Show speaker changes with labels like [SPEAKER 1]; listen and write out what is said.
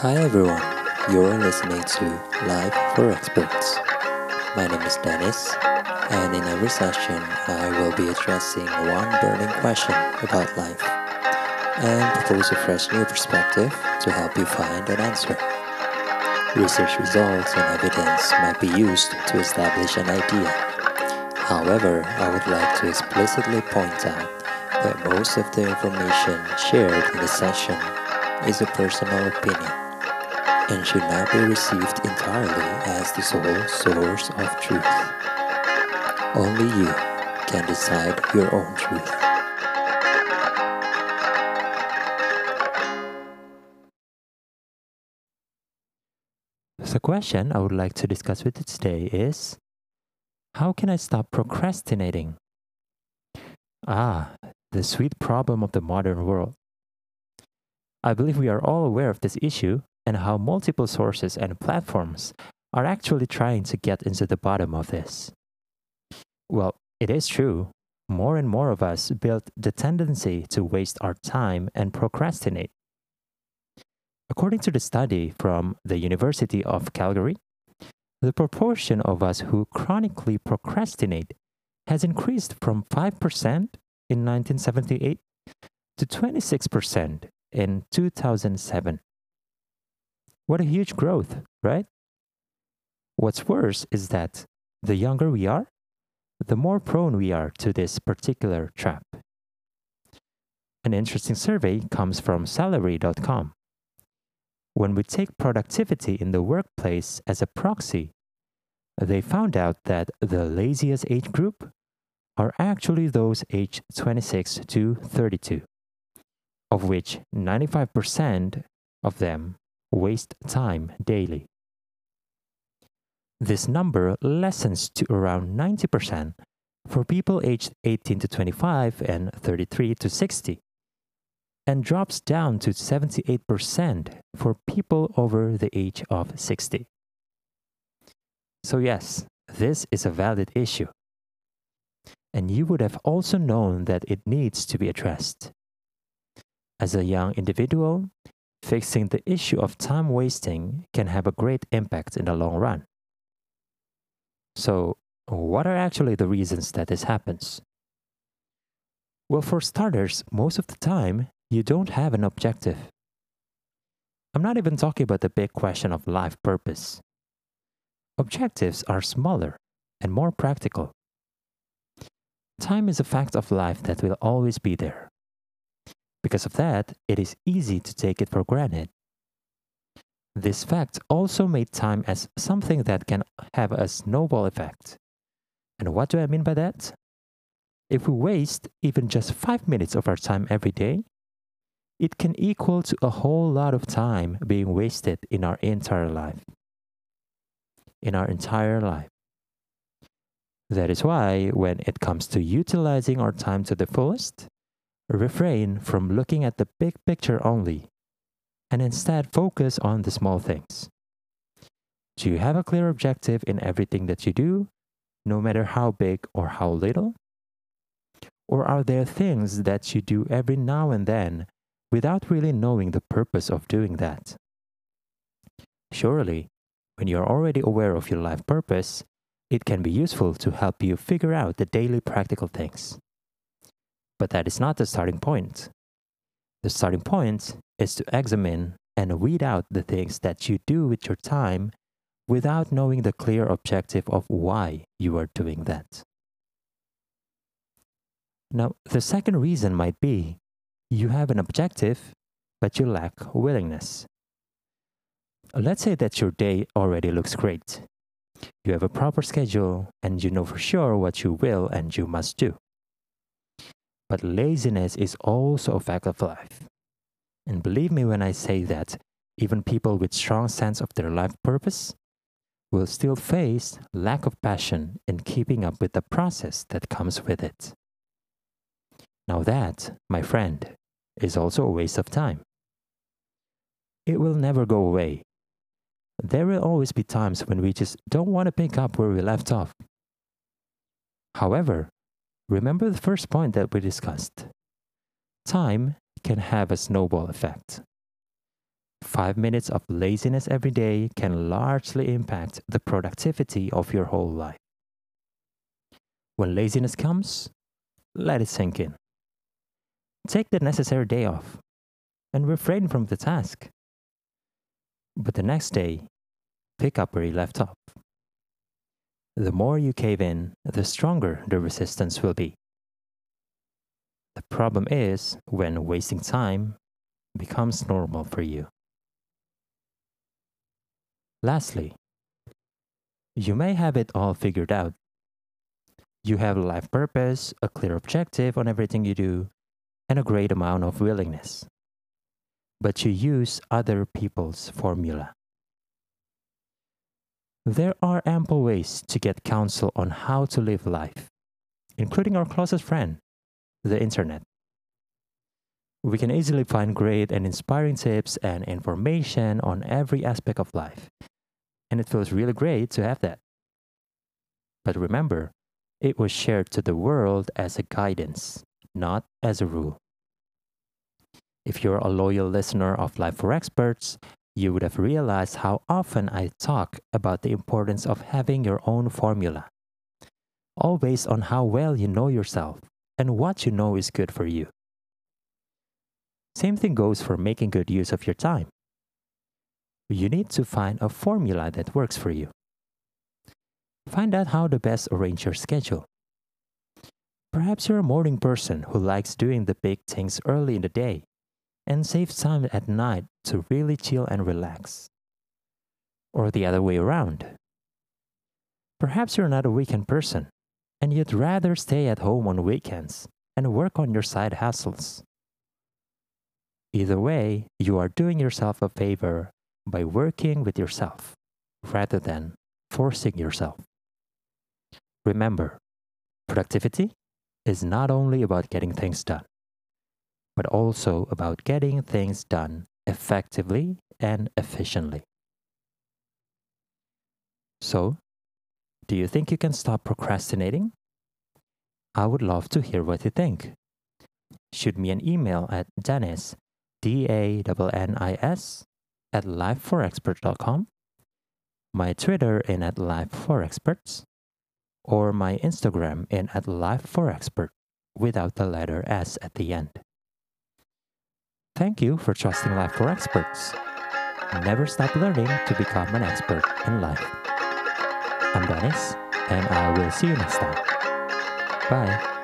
[SPEAKER 1] Hi everyone, you're listening to Life for Experts. My name is Dennis, and in every session, I will be addressing one burning question about life and propose a fresh new perspective to help you find an answer. Research results and evidence might be used to establish an idea. However, I would like to explicitly point out that most of the information shared in the session is a personal opinion and should not be received entirely as the sole source of truth. Only you can decide your own truth.
[SPEAKER 2] The question I would like to discuss with you today is How can I stop procrastinating? Ah, the sweet problem of the modern world. I believe we are all aware of this issue and how multiple sources and platforms are actually trying to get into the bottom of this. Well, it is true. More and more of us build the tendency to waste our time and procrastinate. According to the study from the University of Calgary, the proportion of us who chronically procrastinate has increased from 5% in 1978 to 26% in 2007. What a huge growth, right? What's worse is that the younger we are, the more prone we are to this particular trap. An interesting survey comes from salary.com. When we take productivity in the workplace as a proxy, they found out that the laziest age group are actually those aged 26 to 32, of which 95% of them waste time daily. This number lessens to around 90% for people aged 18 to 25 and 33 to 60, and drops down to 78% for people over the age of 60. So, yes, this is a valid issue. And you would have also known that it needs to be addressed. As a young individual, fixing the issue of time wasting can have a great impact in the long run. So, what are actually the reasons that this happens? Well, for starters, most of the time, you don't have an objective. I'm not even talking about the big question of life purpose. Objectives are smaller and more practical. Time is a fact of life that will always be there. Because of that, it is easy to take it for granted. This fact also made time as something that can have a snowball effect. And what do I mean by that? If we waste even just five minutes of our time every day, it can equal to a whole lot of time being wasted in our entire life. In our entire life. That is why, when it comes to utilizing our time to the fullest, refrain from looking at the big picture only and instead focus on the small things. Do you have a clear objective in everything that you do, no matter how big or how little? Or are there things that you do every now and then without really knowing the purpose of doing that? Surely, when you're already aware of your life purpose, it can be useful to help you figure out the daily practical things. But that is not the starting point. The starting point is to examine and weed out the things that you do with your time without knowing the clear objective of why you are doing that. Now, the second reason might be you have an objective, but you lack willingness. Let's say that your day already looks great. You have a proper schedule and you know for sure what you will and you must do. But laziness is also a fact of life. And believe me when I say that even people with strong sense of their life purpose will still face lack of passion in keeping up with the process that comes with it. Now that, my friend, is also a waste of time. It will never go away. There will always be times when we just don't want to pick up where we left off. However, Remember the first point that we discussed. time can have a snowball effect. Five minutes of laziness every day can largely impact the productivity of your whole life. When laziness comes, let it sink in. Take the necessary day off and refrain from the task. But the next day, pick up where you left off. The more you cave in, the stronger the resistance will be. The problem is when wasting time becomes normal for you. Lastly, you may have it all figured out. You have a life purpose, a clear objective on everything you do, and a great amount of willingness. But you use other people's formula. There are ample ways to get counsel on how to live life, including our closest friend, the internet. We can easily find great and inspiring tips and information on every aspect of life, and it feels really great to have that. But remember, it was shared to the world as a guidance, not as a rule. If you're a loyal listener of Life for Experts, you would have realized how often I talk about the importance of having your own formula, all based on how well you know yourself and what you know is good for you. Same thing goes for making good use of your time you need to find a formula that works for you. Find out how to best arrange your schedule. Perhaps you're a morning person who likes doing the big things early in the day and saves time at night to really chill and relax. Or the other way around. Perhaps you're not a weekend person and you'd rather stay at home on weekends and work on your side hustles. Either way, you are doing yourself a favor by working with yourself rather than forcing yourself. Remember, productivity is not only about getting things done, but also about getting things done effectively and efficiently. So, do you think you can stop procrastinating? I would love to hear what you think. Shoot me an email at Dennis, D A N N I S, at liveforexperts.com, my Twitter in at liveforexperts, or my Instagram in at liveforexpert without the letter S at the end. Thank you for trusting Life for Experts. Never stop learning to become an expert in life. I'm Dennis, and I will see you next time. Bye.